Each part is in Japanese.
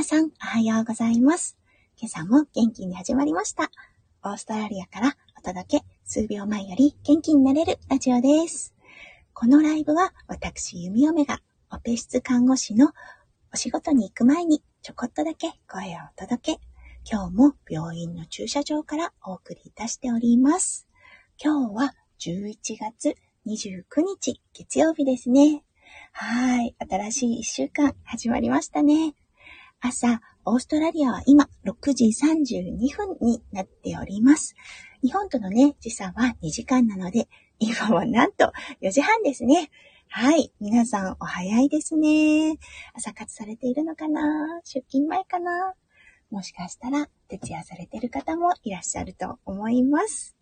皆さん、おはようございます。今朝も元気に始まりました。オーストラリアからお届け、数秒前より元気になれるラジオです。このライブは、私、弓嫁が、オペ室看護師のお仕事に行く前に、ちょこっとだけ声をお届け、今日も病院の駐車場からお送りいたしております。今日は11月29日月曜日ですね。はい。新しい一週間始まりましたね。朝、オーストラリアは今6時32分になっております。日本とのね、時差は2時間なので、今はなんと4時半ですね。はい。皆さんお早いですね。朝活されているのかな？出勤前かな？もしかしたら徹夜されている方もいらっしゃると思います。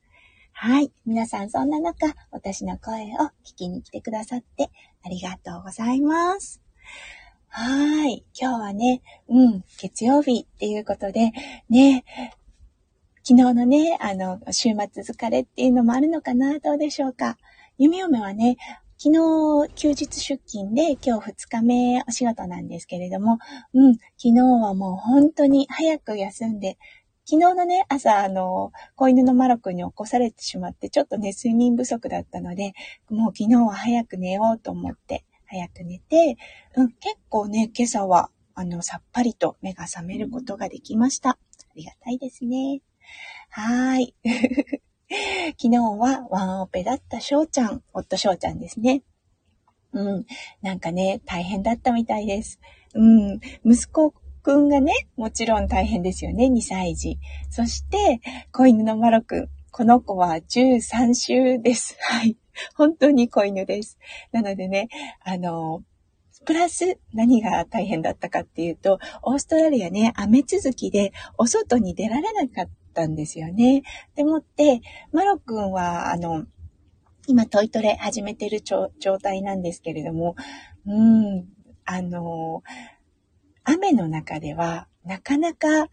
はい。皆さんそんな中、私の声を聞きに来てくださってありがとうございます。はい。今日はね、うん、月曜日っていうことで、ね、昨日のね、あの、週末疲れっていうのもあるのかなどうでしょうか。ゆみおめはね、昨日休日出勤で今日2日目お仕事なんですけれども、うん、昨日はもう本当に早く休んで、昨日のね、朝、あの、子犬のマロ君に起こされてしまって、ちょっとね、睡眠不足だったので、もう昨日は早く寝ようと思って、早く寝て、うん、結構ね、今朝は、あの、さっぱりと目が覚めることができました。ありがたいですね。はーい。昨日はワンオペだった翔ちゃん、夫翔ちゃんですね。うん。なんかね、大変だったみたいです。うん。息子くんがね、もちろん大変ですよね、2歳児。そして、子犬のマロくん。この子は13週です。はい。本当に子犬です。なのでね、あの、プラス何が大変だったかっていうと、オーストラリアね、雨続きでお外に出られなかったんですよね。でもって、マロくんは、あの、今トイトレ始めてる状態なんですけれども、うん、あの、雨の中では、なかなか、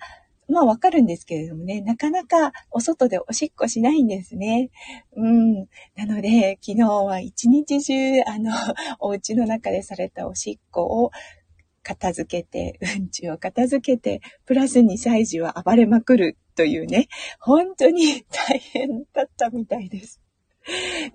まあわかるんですけれどもね、なかなかお外でおしっこしないんですね。うん。なので、昨日は一日中、あの、お家の中でされたおしっこを片付けて、うんちを片付けて、プラス2歳児は暴れまくるというね、本当に大変だったみたいです。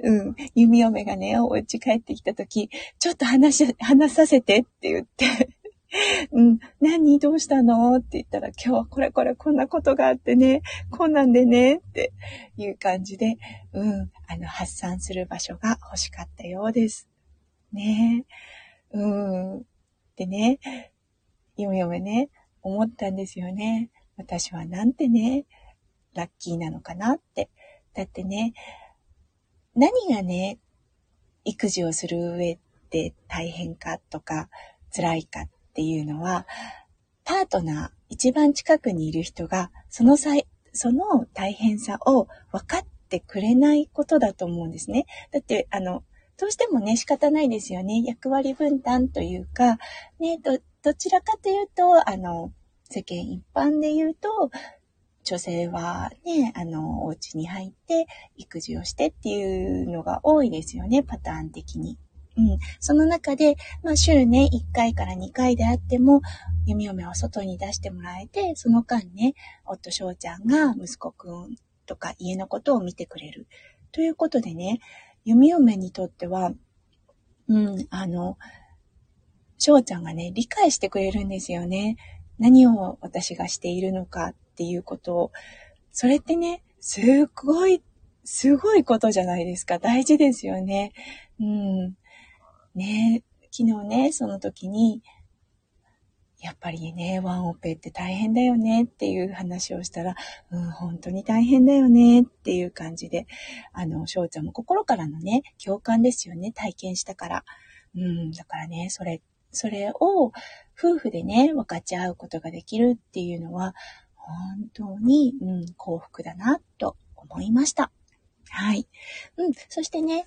うん。弓嫁がね、お家帰ってきたとき、ちょっと話し、話させてって言って うん、何どうしたの？って言ったら、今日はこれこれこんなことがあってね、こんなんでね、っていう感じで、うん、あの、発散する場所が欲しかったようです。ねうん。でね、よよめね、思ったんですよね。私はなんてね、ラッキーなのかなって。だってね、何がね、育児をする上で大変かとか、辛いかっっていうのは、パートナー、一番近くにいる人が、その際、その大変さを分かってくれないことだと思うんですね。だって、あの、どうしてもね、仕方ないですよね。役割分担というか、ね、ど、どちらかというと、あの、世間一般で言うと、女性はね、あの、お家に入って育児をしてっていうのが多いですよね、パターン的に。うん。その中で、まあ、週ね、1回から2回であっても、弓嫁を外に出してもらえて、その間ね、夫翔ちゃんが息子くんとか家のことを見てくれる。ということでね、弓嫁にとっては、うん、あの、翔ちゃんがね、理解してくれるんですよね。何を私がしているのかっていうことを。それってね、すごい、すごいことじゃないですか。大事ですよね。うん。ね、昨日ね、その時に、やっぱりね、ワンオペって大変だよねっていう話をしたら、うん、本当に大変だよねっていう感じで、あの、翔ちゃんも心からのね、共感ですよね、体験したから。うん、だからね、それ、それを夫婦でね、分かち合うことができるっていうのは、本当に、うん、幸福だなと思いました。はい。うん、そしてね、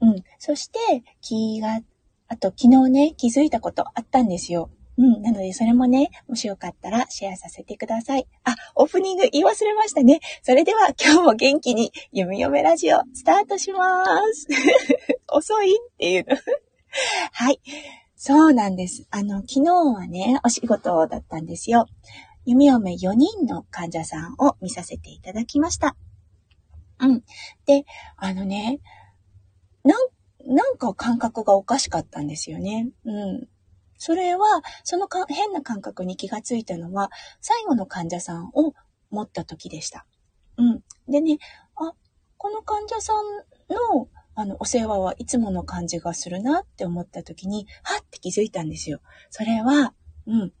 うん。そして、気が、あと昨日ね、気づいたことあったんですよ。うん。なので、それもね、もしよかったらシェアさせてください。あ、オープニング言い忘れましたね。それでは今日も元気に読み読めラジオスタートします。遅いっていうの。はい。そうなんです。あの、昨日はね、お仕事だったんですよ。弓嫁4人の患者さんを見させていただきました。うん。で、あのね、なん、なんか感覚がおかしかったんですよね。うん。それは、そのか変な感覚に気がついたのは、最後の患者さんを持った時でした。うん。でね、あ、この患者さんの、あの、お世話はいつもの感じがするなって思った時に、はって気づいたんですよ。それは、うん。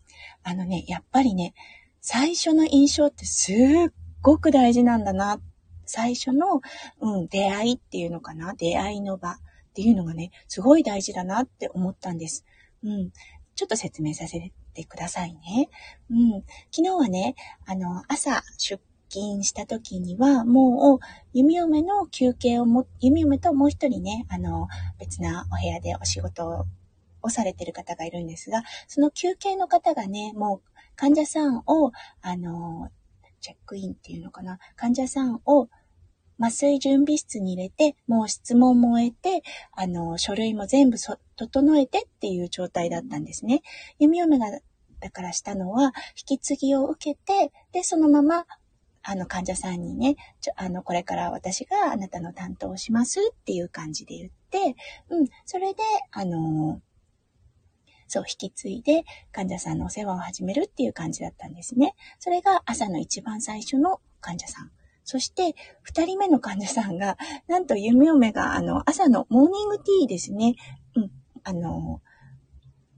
あのね、やっぱりね、最初の印象ってすっごく大事なんだなっ。最初の、うん、出会いっていうのかな。出会いの場っていうのがね、すごい大事だなって思ったんです。うん。ちょっと説明させてくださいね。うん。昨日はね、あの、朝出勤した時には、もう、弓嫁の休憩をも、弓嫁ともう一人ね、あの、別なお部屋でお仕事をされてる方がいるんですが、その休憩の方がね、もう患者さんを、あの、チェックインっていうのかな、患者さんを麻酔準備室に入れて、もう質問も終えて、あの、書類も全部整えてっていう状態だったんですね。弓嫁が、だからしたのは、引き継ぎを受けて、で、そのまま、あの、患者さんにね、ちょ、あの、これから私があなたの担当をしますっていう感じで言って、うん、それで、あの、そう、引き継いで患者さんのお世話を始めるっていう感じだったんですね。それが朝の一番最初の患者さん。そして、二人目の患者さんが、なんと夢嫁が、あの、朝のモーニングティーですね。うん。あの、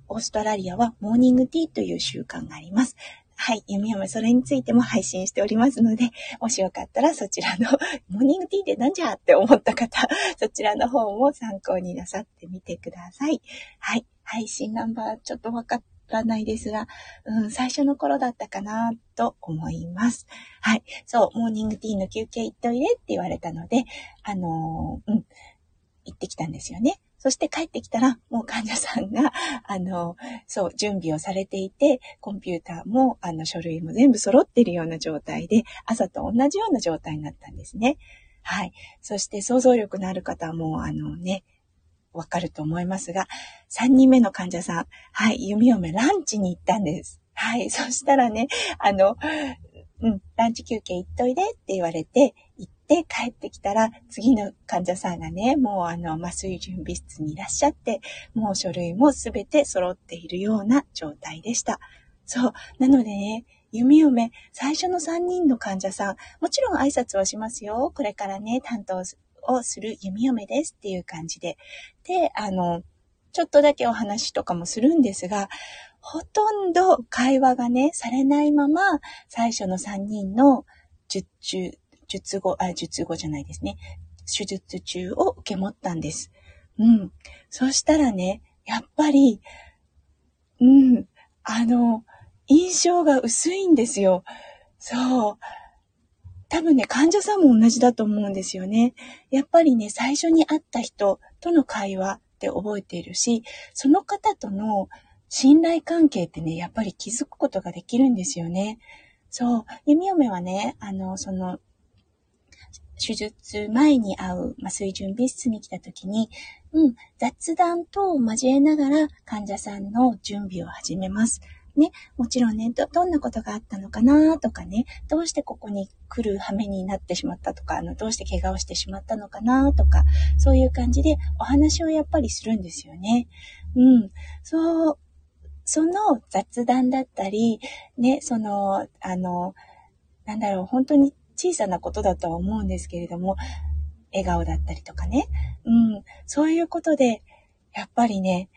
オーストラリアはモーニングティーという習慣があります。はい。弓嫁それについても配信しておりますので、もしよかったらそちらの モーニングティーでなんじゃって思った方、そちらの方も参考になさってみてください。はい。配信ナンバーちょっとわかっらないですが、うん、最初の頃だったかなと思います。はい。そう、モーニングティーの休憩行っといでって言われたので、あのー、うん、行ってきたんですよね。そして帰ってきたら、もう患者さんが、あの、そう、準備をされていて、コンピューターも、あの、書類も全部揃ってるような状態で、朝と同じような状態になったんですね。はい。そして想像力のある方も、あのね、わかると思いますが、3人目の患者さん、はい、弓嫁ランチに行ったんです。はい、そしたらね、あの、うん、ランチ休憩行っといでって言われて、行って帰ってきたら、次の患者さんがね、もうあの、麻酔準備室にいらっしゃって、もう書類もすべて揃っているような状態でした。そう。なのでね、弓嫁、最初の3人の患者さん、もちろん挨拶はしますよ。これからね、担当をする弓嫁ですっていう感じで。で、あの、ちょっとだけお話とかもするんですが、ほとんど会話がね、されないまま、最初の3人の術中、術後、あ、術後じゃないですね。手術中を受け持ったんです。うん。そしたらね、やっぱり、うん、あの、印象が薄いんですよ。そう。多分ね、患者さんも同じだと思うんですよね。やっぱりね、最初に会った人との会話って覚えているし、その方との信頼関係ってね、やっぱり気づくことができるんですよね。そう、弓嫁はね、あの、その、手術前に会う麻酔準備室に来た時に、うん、雑談と交えながら患者さんの準備を始めます。ね、もちろんね、ど、どんなことがあったのかなとかね、どうしてここに来る羽目になってしまったとか、あの、どうして怪我をしてしまったのかなとか、そういう感じでお話をやっぱりするんですよね。うん。そう、その雑談だったり、ね、その、あの、なんだろう、本当に小さなことだとは思うんですけれども、笑顔だったりとかね。うん。そういうことで、やっぱりね、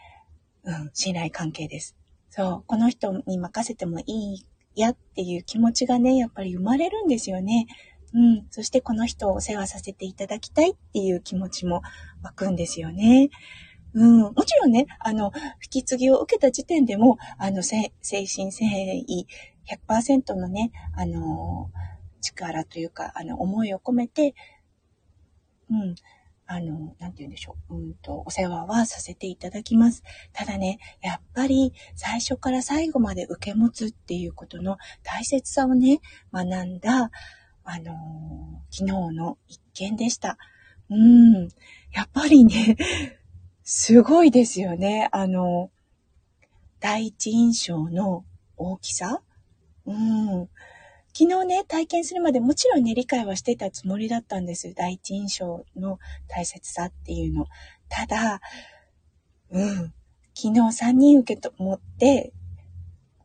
うん、信頼関係です。そう、この人に任せてもいいやっていう気持ちがね、やっぱり生まれるんですよね。うん。そしてこの人をお世話させていただきたいっていう気持ちも湧くんですよね。うん。もちろんね、あの、引き継ぎを受けた時点でも、あの、精神誠意100%のね、あの、力というか、あの、思いを込めて、うん。あの、なんて言うんでしょう。うんと、お世話はさせていただきます。ただね、やっぱり最初から最後まで受け持つっていうことの大切さをね、学んだ、あの昨日の一件でした。うん。やっぱりね、すごいですよね。あの、第一印象の大きさうん。昨日ね、体験するまでもちろんね、理解はしてたつもりだったんです。第一印象の大切さっていうの。ただ、うん。昨日3人受けと思って、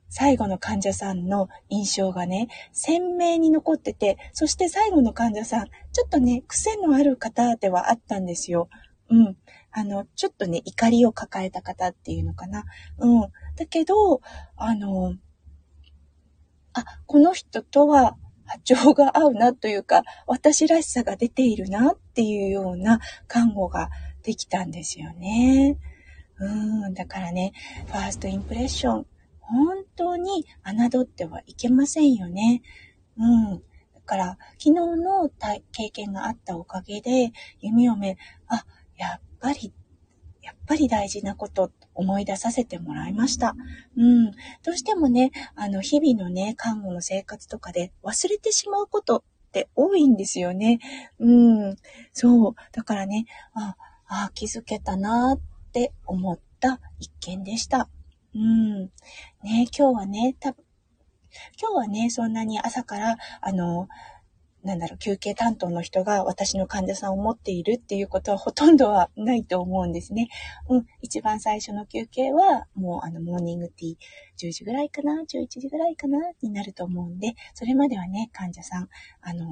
最後の患者さんの印象がね、鮮明に残ってて、そして最後の患者さん、ちょっとね、癖のある方ではあったんですよ。うん。あの、ちょっとね、怒りを抱えた方っていうのかな。うん。だけど、あの、あ、この人とは波長が合うなというか、私らしさが出ているなっていうような看護ができたんですよね。うん、だからね、ファーストインプレッション、本当に侮ってはいけませんよね。うん。だから、昨日の経験があったおかげで、弓嫁、あ、やっぱり、ぱり大事なこと思い出させてもらいました。うん。どうしてもね、あの、日々のね、看護の生活とかで忘れてしまうことって多いんですよね。うん。そう。だからね、あ、あ気づけたなって思った一件でした。うん。ね、今日はね、多分、今日はね、そんなに朝から、あの、なんだろう、休憩担当の人が私の患者さんを持っているっていうことはほとんどはないと思うんですね。うん、一番最初の休憩は、もうあの、モーニングティー10時ぐらいかな、11時ぐらいかな、になると思うんで、それまではね、患者さん、あのー、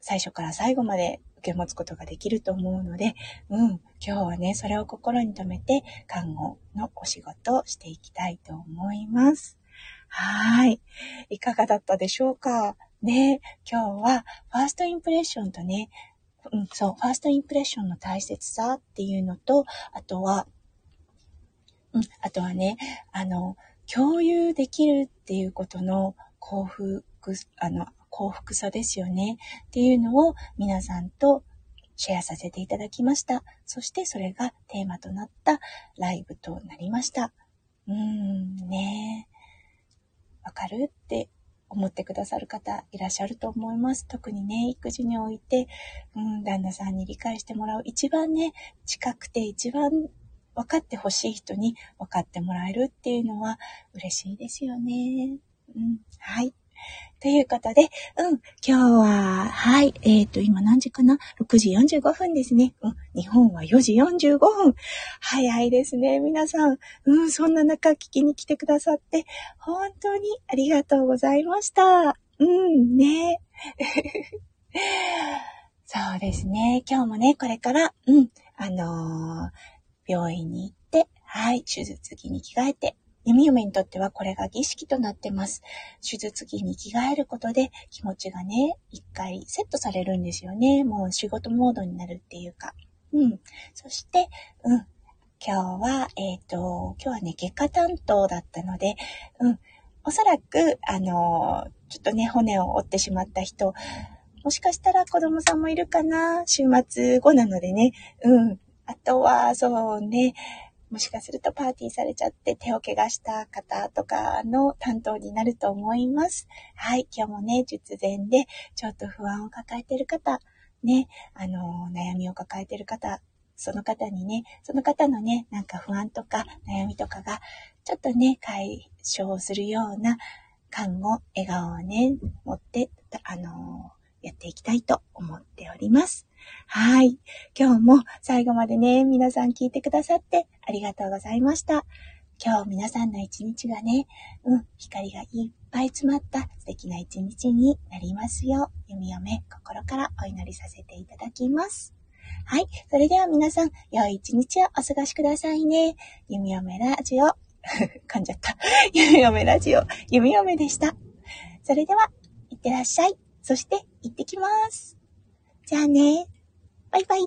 最初から最後まで受け持つことができると思うので、うん、今日はね、それを心に留めて、看護のお仕事をしていきたいと思います。はい。いかがだったでしょうか？ね、今日はファーストインプレッションとね、うん、そう、ファーストインプレッションの大切さっていうのと、あとは、うん、あとはね、あの、共有できるっていうことの幸福、あの、幸福さですよね。っていうのを皆さんとシェアさせていただきました。そしてそれがテーマとなったライブとなりました。うーん、ねわかる？って思ってくださる方いらっしゃると思います。特にね、育児において、うん、旦那さんに理解してもらう。一番ね、近くて一番分かってほしい人に分かってもらえるっていうのは嬉しいですよね。うん、はい。ということで、うん、今日は、はい、えっ、ー、と、今何時かな ?6 時45分ですね。うん、日本は4時45分。早いですね、皆さん。うん、そんな中聞きに来てくださって、本当にありがとうございました。うん、ね。そうですね。今日もね、これから、うん、あのー、病院に行って、はい、手術着に着替えて、弓嫁にとってはこれが儀式となってます。手術着に着替えることで気持ちがね、一回セットされるんですよね。もう仕事モードになるっていうか。うん。そして、うん。今日は、えっ、ー、と、今日はね、外科担当だったので、うん。おそらく、あの、ちょっとね、骨を折ってしまった人、もしかしたら子供さんもいるかな週末後なのでね。うん。あとは、そうね、もしかするとパーティーされちゃって手を怪我した方とかの担当になると思います。はい、今日もね、術前でちょっと不安を抱えてる方、ね、あの、悩みを抱えてる方、その方にね、その方のね、なんか不安とか悩みとかが、ちょっとね、解消するような看護、笑顔をね、持って、あの、やっていきたいと思っております。はい。今日も最後までね、皆さん聞いてくださってありがとうございました。今日皆さんの一日がね、うん、光がいっぱい詰まった素敵な一日になりますよう、弓嫁心からお祈りさせていただきます。はい。それでは皆さん、良い一日をお過ごしくださいね。弓嫁ラジオ。噛んじゃった。弓嫁ラジオ、弓嫁でした。それでは、いってらっしゃい。そして、行ってきます。じゃあね。バイバイ。